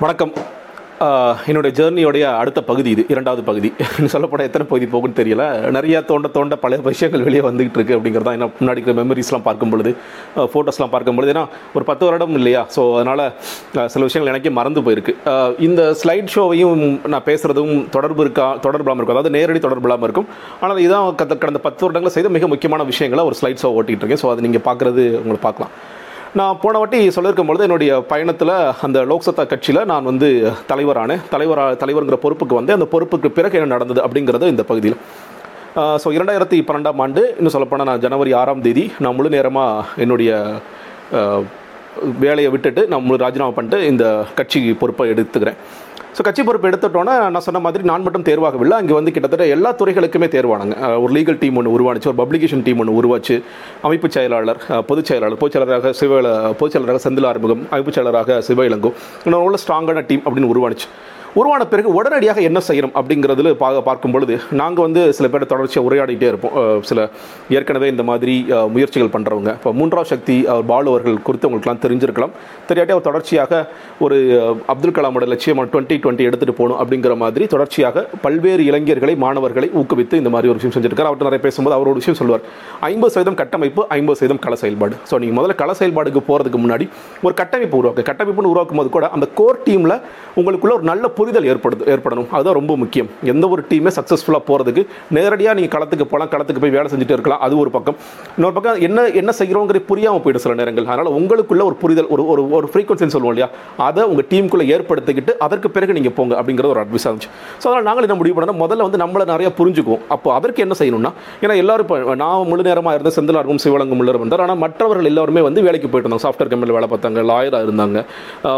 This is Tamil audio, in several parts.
வணக்கம். என்னுடைய ஜேர்னியோடைய அடுத்த பகுதி இது இரண்டாவது பகுதி. சொல்லப்பட எத்தனை பகுதி போகுன்னு தெரியல. நிறைய தோண்ட தோண்ட பல விஷயங்கள் வெளியே வந்துகிட்டு இருக்கு அப்படிங்கிறது தான் என்ன முன்னாடி இருக்கிற மெமரிஸ்லாம் பார்க்கும் பொழுது ஃபோட்டோஸ்லாம் பார்க்கும் பொழுது. ஏன்னா ஒரு பத்து வருடம் இல்லையா? ஸோ அதனால் சில விஷயங்கள் எனக்கே மறந்து போயிருக்கு. இந்த ஸ்லைட் ஷோவையும் நான் பேசுகிறதும் தொடர்பு இருக்கா தொடர்பில்லாமல் இருக்கும். அதாவது நேரடி தொடர்பு இல்லாமல் இருக்கும். ஆனால் இதான் கத்த- கடந்த பத்து வருடங்களில் செய்த மிக முக்கியமான விஷயங்களை ஒரு ஸ்லைட் ஷோ ஓட்டிகிட்டு இருக்கேன். ஸோ அதை நீங்கள் பார்க்குறது உங்களுக்கு பார்க்கலாம். நான் போன வாட்டி சொல்லியிருக்கும் பொழுது என்னுடைய பயணத்தில் அந்த லோக்சத்தா கட்சியில் நான் வந்து தலைவரானேன். தலைவரா தலைவருங்கிற பொறுப்புக்கு வந்து அந்த பொறுப்புக்கு பிறகு என்ன நடந்தது அப்படிங்கிறது இந்த பகுதியில். ஸோ இரண்டாயிரத்தி பன்னெண்டாம் ஆண்டு இன்னும் சொல்லப்போனால் நான் ஜனவரி ஆறாம் தேதி நான் முழு நேரமாக என்னுடைய வேலையை விட்டுட்டு நான் முழு ராஜினாமா பண்ணிட்டு இந்த கட்சி பொறுப்பை எடுத்துக்கிறேன். ஸோ கட்சி பொறுப்பு எடுத்துட்டோன்னா நான் சொன்ன மாதிரி நான் மட்டும் தேர்வாகவில்லை. அங்கே வந்து கிட்டத்தட்ட எல்லா துறைகளுக்குமே தேர்வானாங்க. ஒரு லீகல் டீம் ஒன்று உருவானுச்சு ஒரு பப்ளிகேஷன் டீம் ஒன்று உருவாச்சு. அமைப்பு செயலாளர் பொதுச் செயலாளர் பொதுச் செயலராக சிவ பொதுச் செயலராக செந்தில் ஆறுமுகம் அமைப்பு செயலராக சிவ இளங்கோ. இன்னொரு ஸ்ட்ராங்கான டீம் அப்படின்னு உருவானுச்சு. உருவான பிறகு உடனடியாக என்ன செய்யணும் அப்படிங்கிறதுல பா பார்க்கும் பொழுது நாங்கள் வந்து சில பேர் தொடர்ச்சியாக உரையாடிட்டே இருப்போம். சில ஏற்கனவே இந்த மாதிரி முயற்சிகள் பண்ணுறவங்க இப்போ மூன்றாம் சக்தி அவர் பாலு அவர்கள் குறித்து உங்களுக்குலாம் தெரிஞ்சிருக்கலாம். தெரியாட்டி அவர் தொடர்ச்சியாக ஒரு அப்துல் கலாமோட லட்சியம் டுவெண்ட்டி டுவெண்ட்டி எடுத்துகிட்டு போகணும் அப்படிங்கிற மாதிரி தொடர்ச்சியாக பல்வேறு இளைஞர்களை மாணவர்களை ஊக்குவித்து இந்த மாதிரி ஒரு விஷயம் செஞ்சிருக்காரு. அவர்கிட்ட நிறைய பேசும்போது அவர் ஒரு விஷயம் சொல்லுவார். ஐம்பது சதவீதம் கட்டமைப்பு ஐம்பது சதவீதம் கள செயல்பாடு. ஸோ நீங்கள் முதல்ல கள செயல்பாடுக்கு போகிறதுக்கு முன்னாடி ஒரு கட்டமைப்பு உருவாக்கு. கட்டமைப்புன்னு உருவாக்கும் போது கூட அந்த கோர் டீமில் உங்களுக்குள்ள ஒரு நல்ல புரிதல் ஏற்படுது ஏற்படணும். அதுதான் ரொம்ப முக்கியம். எந்த ஒரு டீமே சக்ஸஸ்ஃபுல்லாக போகிறதுக்கு நேரடியாக நீங்கள் களத்துக்கு போகலாம் களத்துக்கு போய் வேலை செஞ்சுட்டு இருக்கலாம். அது ஒரு பக்கம். இன்னொரு பக்கம் என்ன என்ன செய்கிறோங்கிறது புரியாமல் போயிடும் சில நேரங்கள். அதனால் உங்களுக்குள்ள ஒரு புரிதல் ஒரு ஒரு ஒரு ஃப்ரீக்வன்சின்னு சொல்லுவோம் இல்லையா? அதை உங்கள் டீமுக்குள்ளே ஏற்படுத்திக்கிட்டு அதற்கு பிறகு நீங்கள் போங்க அப்படிங்கிறது ஒரு அட்வைஸ் ஆச்சு ஸோ அதனால் நாங்கள் என்ன முடிவு பண்ணோம் முதல்ல வந்து நம்மளை நிறைய புரிஞ்சுக்குவோம். அப்போ அதற்கு என்ன செய்யணும்னா ஏன்னா எல்லாரும் இப்போ நான் முழு நேரமாக இருந்த செந்திலார்கும் சிவலங்கம் உள்ளர் வந்தார். ஆனால் மற்றவர்கள் எல்லாருமே வந்து வேலைக்கு போயிட்டு இருந்தாங்க. சாஃப்ட்வேர் கம்பெனியில் வேலை பார்த்தாங்க லாயராக இருந்தாங்க.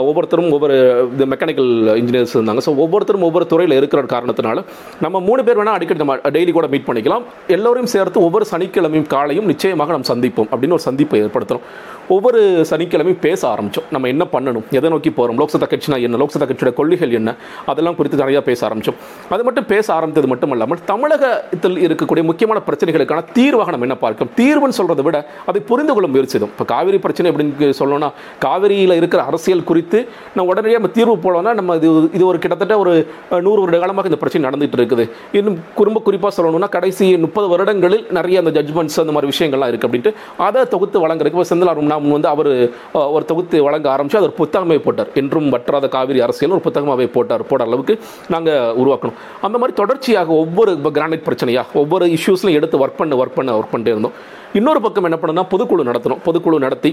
ஒவ்வொருத்தரும் ஒவ்வொரு இந்த மெக்கானிக்கல் இன்ஜினியர்ஸ் இருந்தாங்க. ஸோ ஒவ்வொருத்தரும் ஒவ்வொரு துறையில் இருக்கிற காரணத்தினால நம்ம மூணு பேர் வேணால் அடிக்கடி நம்ம டெய்லி கூட மீட் பண்ணிக்கலாம். எல்லோரையும் சேர்த்து ஒவ்வொரு சனிக்கிழமையும் காலையும் நிச்சயமாக நம்ம சந்திப்போம் அப்படின்னு ஒரு சந்திப்பை ஏற்படுத்தணும் ஒவ்வொரு சனிக்கிழமையும் பேச ஆரம்பித்தோம் நம்ம என்ன பண்ணணும்? எதை நோக்கி போகிறோம் லோக்சபா கட்சினா என்ன? லோக்சபா கட்சியோட கொள்கைகள் என்ன? அதெல்லாம் குறித்து நிறையா பேச ஆரம்பித்தோம் அது மட்டும் பேச ஆரம்பித்தது மட்டும் இல்லாமல் தமிழகத்தில் இருக்கக்கூடிய முக்கியமான பிரச்சனைகளுக்கான தீர்வாக நம்ம என்ன பார்க்கும் தீர்வுன்னு சொல்கிறத விட அதை புரிந்து கொள்ள முயற்சிதும். இப்போ காவிரி பிரச்சனை அப்படின்னு சொல்லணும்னா காவிரியில் இருக்கிற அரசியல் குறித்து நம்ம உடனடியாக நம்ம தீர்வு போடணும்னா நம்ம இது இது ஒரு கிட்டத்தட்ட ஒரு நூறு வருட காலமாக இந்த பிரச்சனை நடந்துட்டு இருக்குது. இன்னும் குறும்ப குறிப்பாக சொல்லணும்னா கடைசி முப்பது வருடங்களில் நிறைய அந்த ஜட்மெண்ட்ஸ் அந்த மாதிரி விஷயங்கள்லாம் இருக்குது அப்படின்ட்டு அதை தொகுத்து வழங்குறதுக்கு இப்போ செந்தில் நாம் வந்து அவர் ஒரு தொகுத்து வழங்க ஆரம்பிச்சு அது ஒரு புத்தகமே போட்டார். என்றும் வற்றாத காவிரி அரசியல் ஒரு புத்தகமாகவே போட்டார். போடுற அளவுக்கு நாங்கள் உருவாக்கணும். அந்த மாதிரி தொடர்ச்சியாக ஒவ்வொரு இப்போ கிரானைட் பிரச்சனையாக ஒவ்வொரு இஷ்யூஸ்லையும் எடுத்து ஒர்க் பண்ண ஒர்க் பண்ண ஒர்க் பண்ணிட்டே இருந்தோம். இன்னொரு பக்கம் என்ன பண்ணுன்னா பொதுக்குழு நடத்தணும். பொதுக்குழு நடத்தி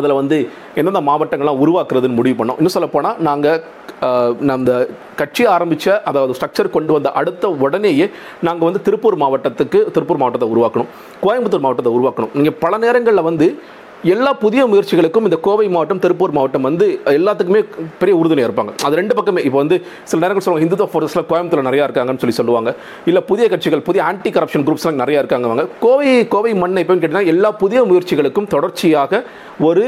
அதில் வந்து எந்தெந்த மாவட்டங்கள்லாம் உருவாக்குறதுன்னு முடிவு பண்ணோம். இன்னும் சொல்லப்போனால் நாங்கள் அந்த கட்சி ஆரம்பித்த அதாவது ஸ்ட்ரக்சர் கொண்டு வந்த அடுத்த உடனேயே நாங்கள் வந்து திருப்பூர் மாவட்டத்துக்கு திருப்பூர் மாவட்டத்தை உருவாக்கணும். கோயம்புத்தூர் மாவட்டத்தை உருவாக்கணும். நீங்கள் பல நேரங்களில் வந்து எல்லா புதிய முயற்சிகளுக்கும் இந்த கோவை மாவட்டம் திருப்பூர் மாவட்டம் வந்து எல்லாத்துக்குமே பெரிய உறுதுணையாக இருப்பாங்க. அது ரெண்டு பக்கமே. இப்போ வந்து சில நேரங்கள் சொல்லுவாங்க இந்துத்துவ ஃபோர்ஸில் கோயம்புத்தூர் நிறையா இருக்காங்கன்னு சொல்லி சொல்லுவாங்க. இல்லை புதிய கட்சிகள் புதிய ஆன்டி கரப்ஷன் குரூப்ஸ்லாம் நிறையா இருக்காங்க அவங்க கோவை கோவை மண் எப்போன்னு கேட்டிங்கன்னா எல்லா புதிய முயற்சிகளுக்கும் தொடர்ச்சியாக ஒரு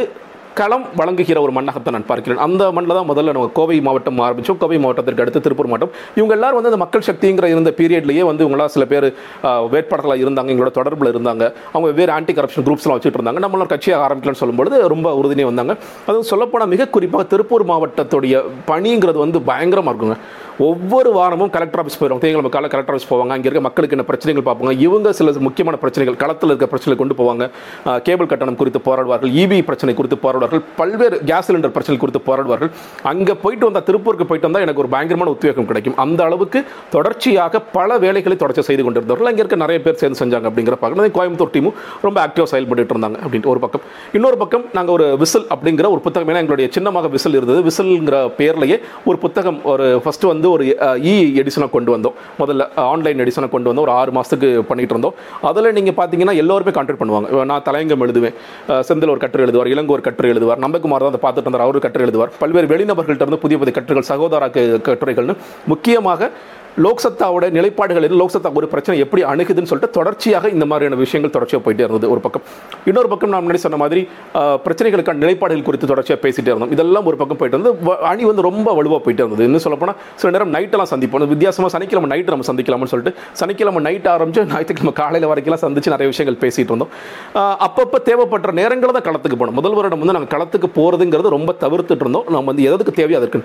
களம் வழங்குகிற ஒரு மண்ணகத்தை நான் பார்க்கிறேன். அந்த மண்ணில் தான் முதல்ல நம்ம கோவை மாவட்டம் ஆரம்பித்தோம் கோவை மாவட்டத்திற்கு அடுத்து திருப்பூர் மாவட்டம். இவங்க எல்லாரும் வந்து அந்த மக்கள் சக்திங்கிற இருந்த பீரியட்லேயே வந்து இவங்களாம் சில பேர் வேட்பாளர்களாக இருந்தாங்க எங்களோட தொடர்பில் இருந்தாங்க. அவங்க வேறு ஆன்டி கரப்ஷன் குரூப்ஸ்லாம் வச்சுட்டு இருந்தாங்க. நம்மளாம் கட்சியாக ஆரம்பிக்கலாம்னு சொல்லும்போது ரொம்ப உறுதுணையாக வந்தாங்க. அதுவும் சொல்லப்போனால் மிக குறிப்பாக திருப்பூர் மாவட்டத்துடைய பணிங்கிறது வந்து பயங்கரமாக இருக்குங்க. ஒவ்வொரு வாரமும் கலெக்டர் ஆஃபீஸ் போயிடும் தேங்கல் கால கலெக்டர் ஆஃபீஸ் போவாங்க. அங்கே இருக்க மக்களுக்கு என்ன பிரச்சனைகள் பார்ப்பாங்க. இவங்க சில முக்கியமான பிரச்சனைகள் களத்தில் இருக்க பிரச்சனைகள் கொண்டு போவாங்க. கேபிள் கட்டணம் குறித்து போராடுவார்கள் இபி பிரச்சனை குறித்து போராடுவார்கள் பல்வேறு கேஸ் சிலிண்டர் பிரச்சனை குறித்து போராடுவார்கள். அங்கே போயிட்டு வந்தால் திருப்பூருக்கு போயிட்டு வந்தால் எனக்கு ஒரு பயங்கரமான உத்வேகம் கிடைக்கும். அந்த அளவுக்கு தொடர்ச்சியாக பல வேலைகளை தொடர்ச்சி செய்து கொண்டிருந்தவர்கள். அங்கே இருக்க நிறைய பேர் சேர்ந்து செஞ்சாங்க அப்படிங்கிற பார்க்கணும் கோயம்புத்தூர் டீமும் ரொம்ப ஆக்டிவாக செயல்பட்டு இருந்தாங்க அப்படின்ட்டு ஒரு பக்கம். இன்னொரு பக்கம் நாங்கள் ஒரு விசில் அப்படிங்கிற ஒரு புத்தகம் ஏன்னா எங்களுடைய சின்னமாக விசில் இருந்தது. விசில்ங்கிற பேர்லேயே ஒரு புத்தகம் ஒரு ஃபஸ்ட்டு வந்து ஒரு இ எடிஷனை e கொண்டு வந்தோம். முதல்ல ஆன்லைன் எடிஷனை கொண்டு வந்தோம். ஒரு ஆறு மாதத்துக்கு பண்ணிகிட்டு இருந்தோம். அதில் நீங்கள் பார்த்தீங்கன்னா எல்லோருமே கான்ட்ரிட் பண்ணுவாங்க. நான் தலையங்கம் எழுதுவேன். செந்தில் ஒரு கட்டுரை எழுதுவார் இளங்கோ ஒரு கட்டுரை எழுதுவார் நம்பகுமார் தான் அதை பார்த்துட்டு இருந்தார் அவர் கட்டுரை எழுதுவார். பல்வேறு வெளிநபர்கள்ட்ட இருந்து புதிய புதிய கட்டுரைகள் சகோதர கட்டுரைகள்னு முக்கியமாக லோக்சத்தாவோட நிலைப்பாடுகள் என்ன லோக்சத்தா ஒரு பிரச்சனை எப்படி அணுகுதுன்னு சொல்லிட்டு தொடர்ச்சியாக இந்த மாதிரியான விஷயங்கள் தொடர்ச்சியாக போயிட்டே இருந்தது ஒரு பக்கம். இன்னொரு பக்கம் நான் முன்னாடி சொன்ன மாதிரி பிரச்சனைகளுக்கான நிலைப்பாடுகள் குறித்து தொடர்ச்சியாக பேசிகிட்டே இருந்தோம். இதெல்லாம் ஒரு பக்கம் போயிட்டு இருந்தது அணி வந்து ரொம்ப வலுவாக போயிட்டே இருந்தது. இன்னும் சொல்லப்போனால் சில நேரம் நைட்டெல்லாம் சந்திப்போம். வித்தியாசமாக சனிக்கிழமை நைட்டு நம்ம சந்திக்கலாம்னு சொல்லிட்டு சனிக்கிழமை நைட் ஆரம்பிச்சு ஞாயிற்றுக்கிழமை காலையில் வரைக்கும் சந்திச்சு நிறைய விஷயங்கள் பேசிகிட்டு இருந்தோம். அப்பப்போ தேவைப்படுற நேரங்களில் தான் களத்துக்கு போனோம். முதல் வருடம் வந்து நாங்கள் களத்துக்கு போகிறதுங்கிறது ரொம்ப தவிர்த்துட்டு இருந்தோம். நம்ம வந்து எதுக்கு தேவையோ அதற்கு.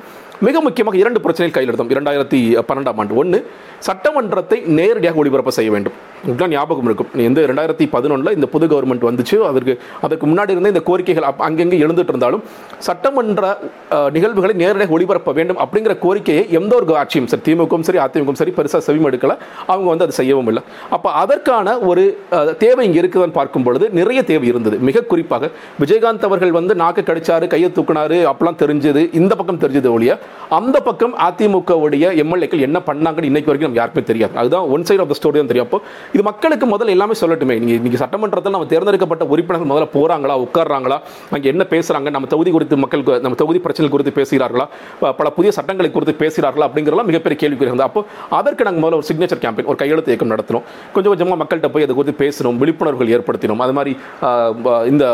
மிக முக்கியமாக இரண்டு பிரச்சனைகள் கையில் எடுத்தோம். இரண்டாயிரத்தி பன்னெண்டாம் ஆண்டு ஒன்று சட்டமன்றத்தை நேரடியாக ஒளிபரப்பு செய்ய வேண்டும். உங்களுக்கு ஞாபகம் இருக்கும். இந்த ரெண்டாயிரத்தி பதினொன்றில் இந்த புது கவர்மெண்ட் வந்துச்சு அதற்கு அதற்கு முன்னாடி இருந்த இந்த கோரிக்கைகள் அப் அங்கங்கே எழுந்துட்டு இருந்தாலும் சட்டமன்ற நிகழ்வுகளை நேரடியாக ஒளிபரப்ப வேண்டும் அப்படிங்கிற கோரிக்கையை எந்த ஒரு ஆட்சியும் சரி திமுகவும் சரி அதிமுகவும் சரி பெருசாக செவிமடுக்கல. அவங்க வந்து அதை செய்யவும் இல்லை. அப்போ அதற்கான ஒரு தேவை இங்கே இருக்குதான்னு பார்க்கும் பொழுது நிறைய தேவை இருந்தது. மிக குறிப்பாக விஜயகாந்த் அவர்கள் வந்து நாக்கு கடிச்சாரு கையை தூக்குனாரு அப்பெல்லாம் தெரிஞ்சது இந்த பக்கம் தெரிஞ்சது ஒழிய அந்த பக்கம் அதிமுகவுடைய எம்எல்ஏக்கள் என்ன பண்ணாங்க பண்ணாங்கன்னு இன்னைக்கு வரைக்கும் நம்ம யாருக்குமே தெரியாது. அதுதான் one side of the story தான் தெரியும். அப்போ இது மக்களுக்கு முதல்ல எல்லாமே சொல்லட்டுமே. நீங்கள் இன்றைக்கி சட்டமன்றத்தில் நம்ம தேர்ந்தெடுக்கப்பட்ட உறுப்பினர்கள் முதல்ல போறாங்களா உட்கார்றாங்களா? அங்கே என்ன பேசுறாங்க? நம்ம தொகுதி குறித்து மக்கள் நம்ம தொகுதி பிரச்சனை குறித்து பேசுகிறார்களா? பல புதிய சட்டங்களை குறித்து பேசுகிறார்களா? அப்படிங்கிறலாம் மிகப்பெரிய கேள்வி இருந்தது. அப்போ அதற்கு நாங்கள் முதல்ல ஒரு சிக்னேச்சர் கேம்பெயின் ஒரு கையெழுத்து இயக்கம் நடத்தினோம். கொஞ்சம் கொஞ்சமாக மக்கள்கிட்ட போய் அதை குறித்து பேசணும் விழிப்புணர்வுகள் ஏற்படுத்தினோம். அது மாதிரி இந்த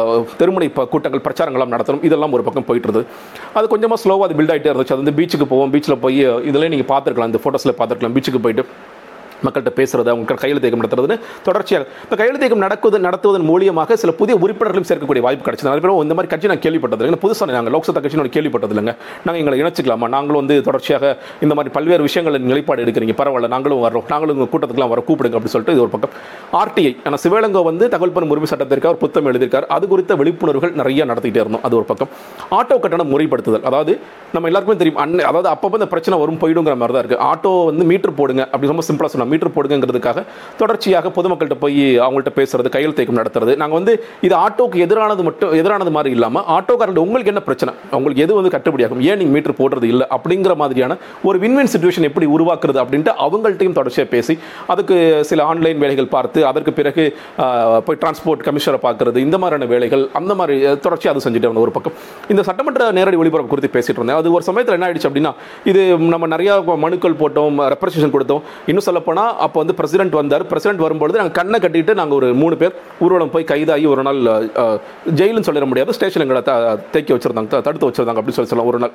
தெருமுனை கூட்டங்கள் பிரச்சாரங்கள்லாம் நடத்தணும் இதெல்லாம் ஒரு பக்கம் போயிட்டு இருந்தது. அது கொஞ்சமாக ஸ்லோவாக அது பில்ட் ஆகிட்டே இருந்துச்சு. அது வந்து பீச்சுக்கு போவோம். பீச்சில் போய் இதெல்லாம் நீங்கள் பார்த்துருக்கலாம். இந்த ஃபோட்டோஸில் பார்த்துருக்கலாம் பீச்சுக்கு போயிட்டு மக்கள்கிட்ட பேசுறது அவங்க கையெழுத்து இயக்கம் நடத்துறதுன்னு தொடர்ச்சியாக இப்போ கையெழுத்து இயக்கம் நடக்குது நடத்துவதன் மூலியமாக சில புதிய உறுப்பினர்களும் சேர்க்கக்கூடிய வாய்ப்பு கிடைச்சது நிறைய பேர் இந்த மாதிரி கட்சி நான் கேள்விப்பட்டது புதுசாக நாங்கள் லோக்சபா கட்சி நான் கேள்விப்பட்டது இல்லைங்க நாங்கள் எங்களை இணைச்சிக்கலாமா? நாங்களும் வந்து தொடர்ச்சியாக இந்த மாதிரி பல்வேறு விஷயங்களில் நிலைப்பாடு எடுக்கிறீங்க. பரவாயில்ல நாங்களும் வரோம் நாங்களும் உங்கள் கூட்டத்துக்குலாம் வர கூப்பிடுங்க அப்படின்னு சொல்லிட்டு இது ஒரு பக்கம். ஆர்டிஐ ஆனால் சிவலங்கோ வந்து தகவல் பெறும் உரிமை சட்டத்திற்கு அவர் புத்தம் எழுதியிருக்கார். அது குறித்த விழிப்புணர்வுகள் நிறைய நடத்திட்டே இருந்தோம். அது ஒரு பக்கம். ஆட்டோ கட்டணம் முறைப்படுத்துதல். அதாவது நம்ம எல்லாருக்குமே தெரியும். அன்னை அதாவது அப்பப்போ இந்த பிரச்சனை வரும் போயிடுங்கிற மாதிரி தான் இருக்குது ஆட்டோ வந்து மீட்டர் போடுங்க. அப்படி ரொம்ப சிம்பிளாக சொன்னாங்க. மீட்டர் போடுங்கிறதுக்காக தொடர்ச்சியாக பொதுமக்கள்கிட்ட போய் அவங்கள்ட்ட பேசுறது கையெழுத்தேக்கம் நடத்துறது. நாங்கள் வந்து இது ஆட்டோக்கு எதிரானது மட்டும் எதிரானது மாதிரி இல்லாமல் ஆட்டோக்காரர்கள் உங்களுக்கு என்ன பிரச்சனை? உங்களுக்கு எது வந்து கட்டுப்படியாகும் ஏன் நீங்கள் மீட்டர் போடுறது இல்லை? அப்படிங்கிற மாதிரியான ஒரு வின்வின் சுச்சுவேஷன் எப்படி உருவாக்குறது அப்படின்ட்டு அவங்கள்ட்டையும் தொடர்ச்சியாக பேசி அதுக்கு சில ஆன்லைன் வேலைகள் பார்த்து அதற்கு பிறகு போய் டிரான்ஸ்போர்ட் கமிஷனரை பார்க்கறது இந்த மாதிரியான வேலைகள் அந்த மாதிரி தொடர்ச்சியாக அது செஞ்சுட்டு இருந்தோம் ஒரு பக்கம். இந்த சட்டமன்ற நேரடி ஒளிபரப்பு குறித்து பேசிட்டு இருந்தேன். அது ஒரு சமயத்தில் என்ன ஆயிடுச்சு அப்படின்னா இது நம்ம நிறையா மனுக்கள் போட்டோம் ரெப்ரசேஷன் கொடுத்தோம். இன்னும் சொல்லப்போனால் அப்போ வந்து பிரசிடென்ட் வந்தார். பிரசிடென்ட் வரும்பொழுது நாங்கள் கண்ணை கட்டிட்டு நாங்கள் ஒரு மூணு பேர் ஊர்வலம் போய் கைதாகி ஒரு நாள் ஜெயிலுன்னு சொல்லிட முடியாது. ஸ்டேஷன் எங்களை த- தேக்கி வச்சிருந்தாங்க தடுத்து வச்சிருந்தாங்க அப்படின்னு சொல்லி சொல்லலாம் ஒரு நாள்.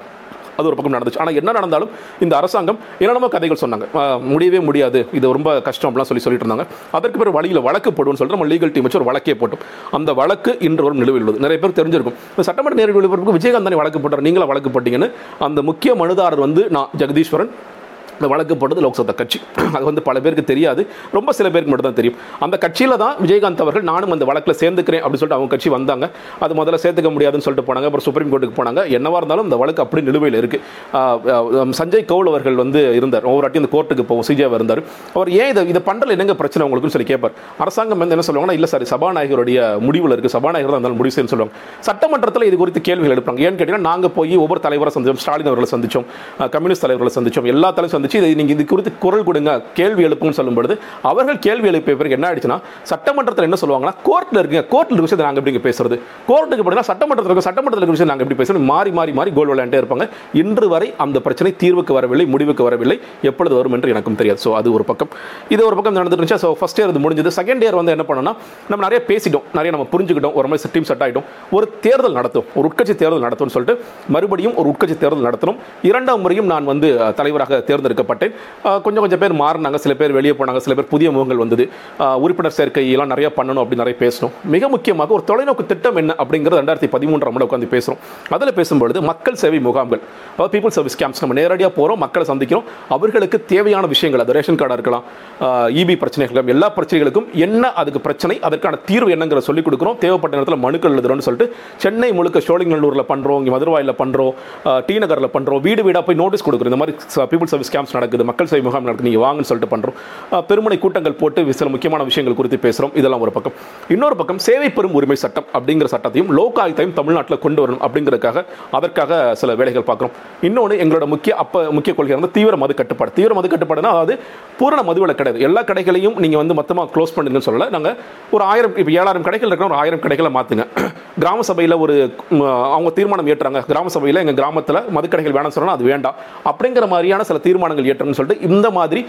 அது ஒரு பக்கம் நடந்துச்சு. ஆனால் என்ன நடந்தாலும் இந்த அரசாங்கம் என்னென்னமோ கதைகள் சொன்னாங்க. முடியவே முடியாது. இது ரொம்ப கஷ்டம் அப்படிலாம் சொல்லி சொல்லிட்டு இருந்தாங்க. அதற்கு பிறகு வழியில் வழக்கு போடுவோம்னு சொல்லிட்டு நம்ம லீகல் டீம் வச்சு ஒரு வழக்கே போட்டோம். அந்த வழக்கு இன்று வரும் நிலுவையில் உள்ளது. நிறைய பேர் தெரிஞ்சிருக்கும். இந்த சட்டமன்ற நேரடி ஒளிபரப்புக்கு விஜயகாந்த் தானே வழக்கு போட்டார். நீங்களும் வழக்கு போட்டீங்கன்னு அந்த முக்கிய மனுதாரர் வந்து நான் ஜெகதீஸ்வரன் இந்த வழக்கு போட்டது லோக்சபா கட்சி. அது வந்து பல பேருக்கு தெரியாது. ரொம்ப சில பேருக்கு மட்டும் தான் தெரியும். அந்த கட்சியில் தான் விஜயகாந்த் அவர்கள் நானும் அந்த வழக்கில் சேர்ந்துக்கிறேன் அப்படின்னு சொல்லிட்டு அவங்க கட்சி வந்தாங்க. அது முதல்ல சேர்த்துக்க முடியாதுன்னு சொல்லிட்டு போனாங்க. அப்புறம் சுப்ரீம் கோர்ட்டுக்கு போனாங்க. என்னவா இருந்தாலும் இந்த வழக்கு அப்படி நிலுவையில் இருக்கு. சஞ்சய் கவுல் அவர்கள் வந்து இருந்தார். ஒவ்வொரு வாட்டி இந்த கோர்ட்டுக்கு போவோம். சிஜியாக இருந்தார். அவர் ஏன் இதை இதை பண்ணுறதுல என்னங்க பிரச்சனை உங்களுக்குன்னு சொல்லி கேட்பார். அரசாங்கம் வந்து என்ன சொல்லுவாங்கன்னா இல்லை சார் சபாநாயகருடைய முடிவில் இருக்குது சபாநாயகர் தான் இருந்தாலும் முடிவு செய்யணும்னு சொல்லுவாங்க. சட்டமன்றத்தில் இது குறித்து கேள்விகள் எடுப்பாங்க ஏன்னு கேட்டீங்கன்னா நாங்கள் போய் ஒவ்வொரு தலைவரை சந்திச்சோம். ஸ்டாலின் அவர்களை சந்திச்சோம். கம்யூனிஸ்ட் தலைவர்களை சந்திச்சோம். எல்லா தலைவரும் சந்திச்சு வச்சு இதை நீங்கள் இது குறித்து குரல் கொடுங்க கேள்வி எழுப்புன்னு சொல்லும் பொழுது அவர்கள் கேள்வி எழுப்பிய பிறகு என்ன ஆயிடுச்சுன்னா சட்டமன்றத்தில் என்ன சொல்லுவாங்கன்னா கோர்ட்டில் இருக்குங்க கோர்ட்டில் இருக்க விஷயத்தை நாங்கள் எப்படி பேசுறது? கோர்ட்டுக்கு போனால் சட்டமன்றத்தில் இருக்க சட்டமன்றத்தில் இருக்க விஷயம் நாங்கள் எப்படி பேசுறது? மாறி மாறி மாறி கோல் விளையாண்டே இருப்பாங்க. இன்று வரை அந்த பிரச்சனை தீர்வுக்கு வரவில்லை முடிவுக்கு வரவில்லை. எப்பொழுது வரும் என்று எனக்கும் தெரியாது. ஸோ அது ஒரு பக்கம். இது ஒரு பக்கம் நடந்துட்டு இருந்துச்சு? ஸோ ஃபஸ்ட் இயர் இது முடிஞ்சது. செகண்ட் இயர் வந்து என்ன பண்ணோம்னா நம்ம நிறைய பேசிட்டோம். நிறைய நம்ம புரிஞ்சுக்கிட்டோம். ஒரு மாதிரி டீம் செட் ஆகிட்டோம் ஒரு தேர்தல் நடத்தும். ஒரு உட்கட்சி தேர்தல் நடத்தும்னு சொல்லிட்டு மறுபடியும் ஒரு உட்கட்சி தேர்தல் நடத்தணும். இரண்டாம் முறையும் நான் வந்து தலைவராக தேர்ந்தெடுக்கப்பட்டேன் அஹ், கொஞ்சம் கொஞ்சம் பேர் மாறினாங்க. சில பேர் வெளியே போனாங்க சில பேர் புதிய முகங்கள் வந்தது. உறுப்பினர் சேர்க்கை எல்லாம் நிறைய பண்ணணும் அப்படின்னு நிறைய பேசணும். மிக முக்கியமாக ஒரு தொலைநோக்கு திட்டம் என்ன அப்படிங்கிறது ரெண்டாயிரத்தி பதிமூன்றாம் ஆண்டு உட்காந்து பேசுகிறோம் அதில் பேசும்பொழுது மக்கள் சேவை முகாம்கள் அதாவது பீப்புள் சர்வீஸ் கேம்ப்ஸ் நம்ம நேரடியாக போகிறோம் மக்களை சந்திக்கிறோம். அவர்களுக்கு தேவையான விஷயங்கள் அது ரேஷன் கார்டாக இருக்கலாம் இபி பிரச்சனைகள் எல்லா பிரச்சனைகளுக்கும் என்ன அதுக்கு பிரச்சனை அதற்கான தீர்வு என்னங்கிற சொல்லிக் கொடுக்குறோம். தேவைப்பட்ட நேரத்தில் மனுக்கள் எழுதுறோம்னு சொல்லிட்டு சென்னை முழுக்க சோழிங்கநல்லூரில் பண்ணுறோம் இங்கே மதுரவாயில் பண்ணுறோம் டி நகரில் பண்ணுறோம் வீடு வீடாக போய் நோட்டீஸ் கொடுக்குறோம். இந்த மாதிரி பீப்புள் சர்வீஸ் கேம்ப்ஸ் நடக்குது மக்கள் சேவை முகாம் நடக்குது நீங்கள் வாங்கன்னு சொல்லிட்டு பண்ணுறோம் பெருமனை கூட்டங்கள் போட்டு சில முக்கியமான விஷயங்கள் குறித்து பேசுகிறோம் இதெல்லாம் ஒரு பக்கம். இன்னொரு பக்கம் சேவை பெறும் உரிமை சட்டம் அப்படிங்கிற சட்டத்தையும் லோக் ஆயுத்தையும் தமிழ்நாட்டில் கொண்டு வரணும் அப்படிங்கிறதுக்காக அதற்காக சில வேலைகள் பார்க்குறோம். இன்னொன்று எங்களோட முக்கிய அப்போ முக்கிய கொள்கை வந்து தீவிர மது கட்டுப்பாடு தீவிர மது கட்டுப்பாடுனா அதாவது பூரண மதுவில் கிடையாது. எல்லா கடைகளையும் நீங்கள் வந்து மொத்தமாக க்ளோஸ் பண்ணுங்கன்னு சொல்லலை. நாங்கள் ஒரு ஆயிரம் இப்போ ஏழாயிரம் கடைகள் இருக்கிற ஒரு ஆயிரம் கடைகளை மாற்றுங்க கிராம சபையில் ஒரு அவங்க தீர்மானம் ஏற்றுறாங்க கிராம சபையில் எங்கள் கிராமத்தில் மதுக்கடைகள் வேணாம்னு சொன்னால் அது வேண்டாம். அப்படிங்கிற மாதிரியான சில தீர்மானம் தீர்மானங்கள் இயற்றணும்னு சொல்லிட்டு இந்த மாதிரி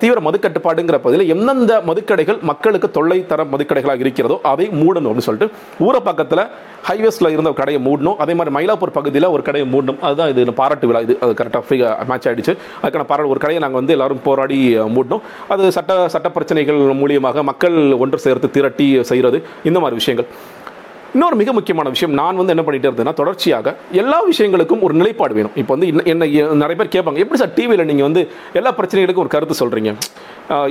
தீவிர மதுக்கட்டுப்பாடுங்கிற பகுதியில் எந்தெந்த மதுக்கடைகள் மக்களுக்கு தொல்லை தர மதுக்கடைகளாக இருக்கிறதோ அதை மூடணும் அப்படின்னு சொல்லிட்டு ஊர பக்கத்தில் ஹைவேஸில் இருந்த ஒரு கடையை மூடணும். அதே மாதிரி மயிலாப்பூர் பகுதியில் ஒரு கடையை மூடணும். அதுதான் இது பாராட்டு விழா. இது அது கரெக்டாக மேட்ச் ஆகிடுச்சு அதுக்கான பாராட்டு ஒரு கடையை நாங்கள் வந்து எல்லாரும் போராடி மூடணும். அது சட்ட சட்ட பிரச்சனைகள் மூலியமாக மக்கள் ஒன்று சேர்த்து திரட்டி செய்கிறது இந்த மாதிரி விஷயங்கள். இன்னொரு மிக முக்கியமான விஷயம் நான் வந்து என்ன பண்ணிட்டு இருந்தேன்னா தொடர்ச்சியாக எல்லா விஷயங்களுக்கும் ஒரு நிலைப்பாடு வேணும். இப்போ வந்து என்ன நிறைய பேர் கேட்பாங்க எப்படி சார் டிவியில் நீங்கள் வந்து எல்லா பிரச்சனைகளுக்கும் ஒரு கருத்து சொல்கிறீங்க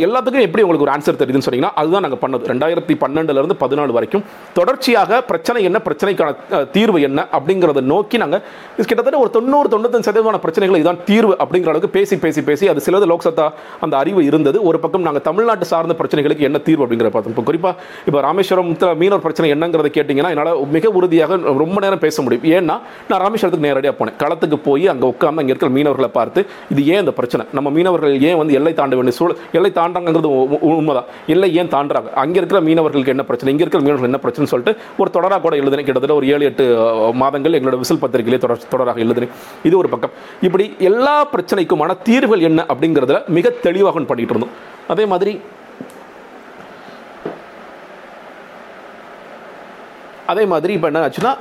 எல்லாத்துக்கும் எப்படி உங்களுக்கு ஒரு ஆன்சர் தெரியுதுன்னு சொன்னீங்கன்னா அதுதான் நாங்கள் பண்ணது. ரெண்டாயிரத்தி பன்னெண்டுலேருந்து பதினாலு வரைக்கும் தொடர்ச்சியாக பிரச்சனை என்ன பிரச்சனைக்கான தீர்வு என்ன அப்படிங்கிறத நோக்கி நாங்கள் கிட்டத்தட்ட ஒரு தொண்ணூறு தொண்ணூத்தஞ்சு சதவீதமான பிரச்சனைகள் இதுதான் தீர்வு அப்படிங்கிற அளவுக்கு பேசி பேசி பேசி அது சிலது லோக்சத்தா அந்த அறிவு இருந்தது. ஒரு பக்கம் நாங்கள் தமிழ்நாட்டு சார்ந்த பிரச்சனைகளுக்கு என்ன தீர்வு அப்படிங்கிற பார்த்தோம். இப்போ குறிப்பாக இப்போ ராமேஸ்வரத்தில் மீனவர் பிரச்சனை என்னங்கிறத கேட்டிங்கன்னா என்னால் மிக உறுதியாக ரொம்ப நேரம் பேச முடியும். ஏன்னா நான் ராமேஸ்வரத்துக்கு நேரடியாக போனேன். களத்துக்கு போய் அங்கே உட்காந்து அங்கே இருக்கிற மீனவர்களை பார்த்து இது ஏன் இந்த பிரச்சனை? நம்ம மீனவர்கள் ஏன் வந்து எல்லை தாண்ட வேண்டிய சூழல் எல்லை தாண்டாங்கிறது உ- உண்மைதான். எல்லை ஏன் தாண்டுறாங்க? அங்கே இருக்கிற மீனவர்களுக்கு என்ன பிரச்சனை? இங்கே இருக்கிற மீனவர்கள் என்ன பிரச்சனை சொல்லிட்டு ஒரு தொடராக கூட எழுதுனேன். கிட்டத்தட்ட ஒரு ஏழு எட்டு மாதங்கள் எங்களோட விசில் பத்திரிகையிலே தொடர் தொடராக எழுதுனேன். இது ஒரு பக்கம். இப்படி எல்லா பிரச்சனைக்குமான தீர்வுகள் என்ன அப்படிங்கிறதுல மிக தெளிவாக பண்ணிட்டு இருந்தோம். அதே மாதிரி அதே மாதிரி இப்போ என்ன ஆச்சுன்னா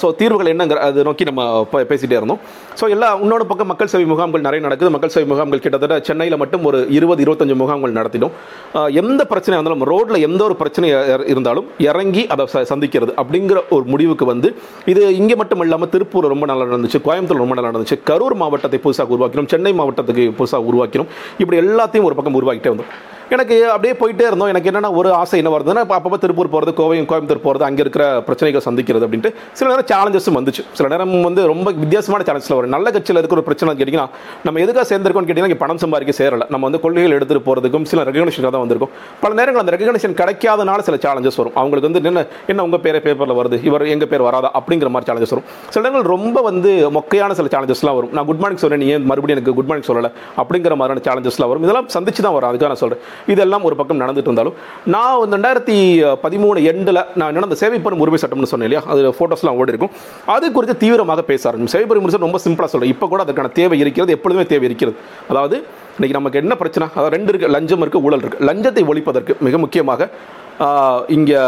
ஸோ தீர்வுகள் என்னங்கிற அது நோக்கி நம்ம பேசிகிட்டே பேசிட்டே இருந்தோம். ஸோ எல்லா இன்னொரு பக்கம் மக்கள் சேவை முகாம்கள் நிறைய நடக்குது. மக்கள் சேவை முகாம்கள் கிட்டத்தட்ட சென்னையில் மட்டும் ஒரு இருபது இருபத்தஞ்சு முகாம்கள் நடத்திடும். எந்த பிரச்சனை இருந்தாலும் ரோட்டில் எந்த ஒரு பிரச்சனை இருந்தாலும் இறங்கி அதை ச- சந்திக்கிறது அப்படிங்கிற ஒரு முடிவுக்கு வந்து இது இங்கே மட்டும் இல்லாமல் திருப்பூர் ரொம்ப நல்லா நடந்துச்சு. கோயம்புத்தூர் ரொம்ப நல்லா நடந்துச்சு. கரூர் மாவட்டத்தை புதுசாக உருவாக்கினோம் சென்னை மாவட்டத்துக்கு புதுசாக உருவாக்கினோம் இப்படி எல்லாத்தையும் ஒரு பக்கம் உருவாக்கிட்டே வந்தோம். எனக்கு அப்படியே போயிட்டே இருந்தோம். எனக்கு என்னென்ன ஒரு ஆசை என்ன வருதுன்னா இப்போ அப்பப்போ திருப்பூர் போகிறது கோவை கோயம்புத்தூர் போகிறது அங்கே இருக்கிற பிரச்சனைகள் சந்திக்கிறது அப்படின்ட்டு சில நேரம் சேலஞ்சஸும் வந்துச்சு. சில நேரம் வந்து ரொம்ப வித்தியாசமான சேலஞ்சில் வரும் நல்ல கட்சியில் இருக்கிற ஒரு பிரச்சனை கேட்டிங்கன்னா நம்ம எதுக்காக சேர்ந்திருக்கோம்னு கேட்டிங்கன்னா இங்கே பணம் சம்பாதிக்க சேரலை. நம்ம வந்து கொள்கைகள் எடுத்துகிட்டு போகிறதுக்கும் சில ரெகனேஷன் தான் வந்திருக்கும். பல நேரங்கள் அந்த ரெகக்னேஷன் கிடைக்காதனால சில சேலஞ்சஸ் வரும். அவங்களுக்கு வந்து என்ன என்ன உங்கள் பேரை பேப்பரில் வருது? இவர் எங்கள் பேர் வராதா? அப்படிங்கிற மாதிரி சேலஞ்சஸ் வரும். சில நேரங்கள் ரொம்ப வந்து மொக்கையான சில சேலஞ்சஸ்லாம் வரும். நான் குட் மார்னிங் சொல்கிறேன் நீ ஏன் மறுபடியும் எனக்கு குட் மார்னிங் சொல்லலை? அப்படிங்கிற மாதிரியான சேலஞ்சஸ்லாம் வரும். இதெல்லாம் சந்திச்சு தான் வரும். அதுக்காக நான் சொல்கிறேன் இதெல்லாம் ஒரு பக்கம் நடந்துட்டு இருந்தாலும் நான் வந்து ரெண்டாயிரத்தி பதிமூணு எண்டில் நான் என்ன அந்த சேவை பெறும் உரிமை சட்டம்னு சொன்னேன் இல்லையா? அது ஃபோட்டோஸ்லாம் ஓடி இருக்கும் அது குறித்து தீவிரமாக பேச ஆரம்பிச்சு சேவை பெறும் ரொம்ப சட்டம் சிம்பிளாக சொல்கிறேன் இப்போ கூட அதுக்கான தேவை இருக்கிறது எப்பொழுதுமே தேவை இருக்கிறது. அதாவது இன்னைக்கு நமக்கு என்ன பிரச்சனை? அதாவது ரெண்டு இருக்குது லஞ்சம் இருக்குது ஊழல் இருக்குது லஞ்சத்தை ஒழிப்பதற்கு மிக முக்கியமாக இங்கே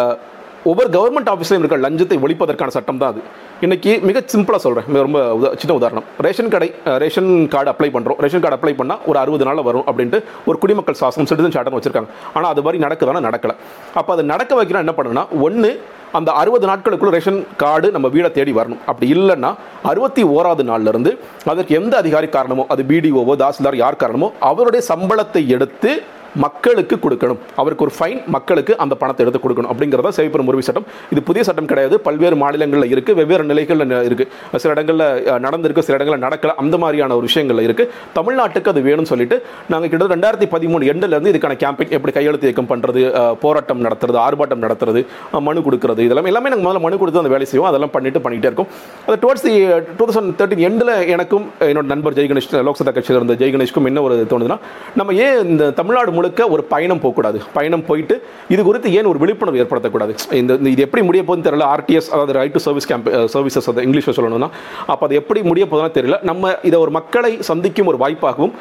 ஒவ்வொரு கவர்மெண்ட் ஆஃபீஸ்லையும் இருக்க லஞ்சத்தை ஒழிப்பதற்கான சட்டம் தான் அது. இன்னைக்கு மிக சிம்பிளாக சொல்கிறேன் ரொம்ப உதா- சின்ன உதாரணம். ரேஷன் கடை ரேஷன் கார்டு அப்ளை பண்ணுறோம் ரேஷன் கார்டு அப்ளை பண்ணால் ஒரு அறுபது நாளில் வரும் அப்படின்ட்டு ஒரு குடிமக்கள் சாசனம் சிட்டிசன் சாட்டம் வச்சுருக்காங்க. ஆனால் அது மாதிரி நடக்குதானா? நடக்கலை. அப்போ அதை நடக்க வைக்கிறோம் என்ன பண்ணுன்னா ஒன்று அந்த அறுபது நாட்களுக்குள்ள ரேஷன் கார்டு நம்ம வீடை தேடி வரணும். அப்படி இல்லைன்னா அறுபத்தி ஓராவது நாள்லேருந்து அதற்கு எந்த அதிகாரி காரணமோ அது பிடிஓவோ தாசில்தார் யார் காரணமோ அவருடைய சம்பளத்தை எடுத்து மக்களுக்கு கொடுக்கணும். அவருக்கு ஒரு ஃபைன் மக்களுக்கு அந்த பணத்தை எடுத்து கொடுக்கணும். அப்படிங்கிறதா சேவைப்பெறும் உரிமை சட்டம். இது புதிய சட்டம் கிடையாது. பல்வேறு மாநிலங்களில் இருக்குது வெவ்வேறு நிலைகளில் இருக்குது சில இடங்களில் நடந்திருக்கு. சில இடங்களில் நடக்கல. அந்த மாதிரியான ஒரு விஷயங்கள் இருக்குது தமிழ்நாட்டுக்கு அது வேணும்னு சொல்லிட்டு நாங்கள் கிட்டத்தட்ட ரெண்டாயிரத்தி பதிமூணு எண்டிலேருந்து இதுக்கான கேம்பெயின் எப்படி கையெழுத்து இயக்கம் பண்ணுறது போராட்டம் நடத்துறது ஆர்ப்பாட்டம் நடத்துறது மனு கொடுக்கறது இதெல்லாம் எல்லாமே நாங்கள் முதல்ல மனு கொடுத்து அந்த வேலை செய்வோம். அதெல்லாம் பண்ணிட்டு பண்ணிகிட்டே இருக்கோம். அது towards the two thousand thirteen எண்டில் எனக்கும் என்னோட நண்பர் ஜெய் கணேஷ் லோக்சபா கட்சியில் இருந்த ஜெய் கணேஷ்க்கும் என்ன ஒரு தோணுதுன்னா நம்ம ஏன் இந்த தமிழ்நாடு முழுக்க ஒரு பயணம் போகக்கூடாது. பயணம் போயிட்டு இது குறித்து ஏன் ஒரு விழிப்புணர்வு ஏற்படுத்தக்கூடாது? இந்த இந்த இது எப்படி முடிய போகுதுன்னு தெரியல. ஆர்டிஎஸ் அதாவது right to service camp services அதை இங்கிலீஷில் சொல்லணும்னா. அப்போ அது எப்படி முடிய போகுதுன்னு தெரியல. நம்ம இதை ஒரு மக்களை சந்திக்கும் ஒரு வாய்ப்பாகவும்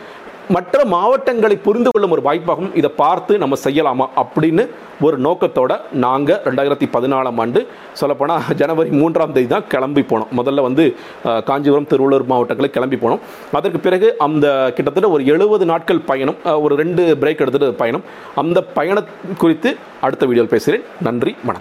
மற்ற மாவட்டங்களை புரிந்து கொள்ளும் ஒரு வாய்ப்பாகவும் இதை பார்த்து நம்ம செய்யலாமா அப்படின்னு ஒரு நோக்கத்தோட நாங்கள் ரெண்டாயிரத்தி பதினாலாம் ஆண்டு சொல்லப்போனால் ஜனவரி மூன்றாம் தேதி தான் கிளம்பி போனோம். முதல்ல வந்து காஞ்சிபுரம் திருவள்ளூர் மாவட்டங்களை கிளம்பி போனோம். அதற்கு பிறகு அந்த கிட்டத்தட்ட ஒரு எழுபது நாட்கள் பயணம் ஒரு ரெண்டு பிரேக் எடுத்துகிட்டு பயணம். அந்த பயணம் குறித்து அடுத்த வீடியோவில் பேசுகிறேன். நன்றி வணக்கம்.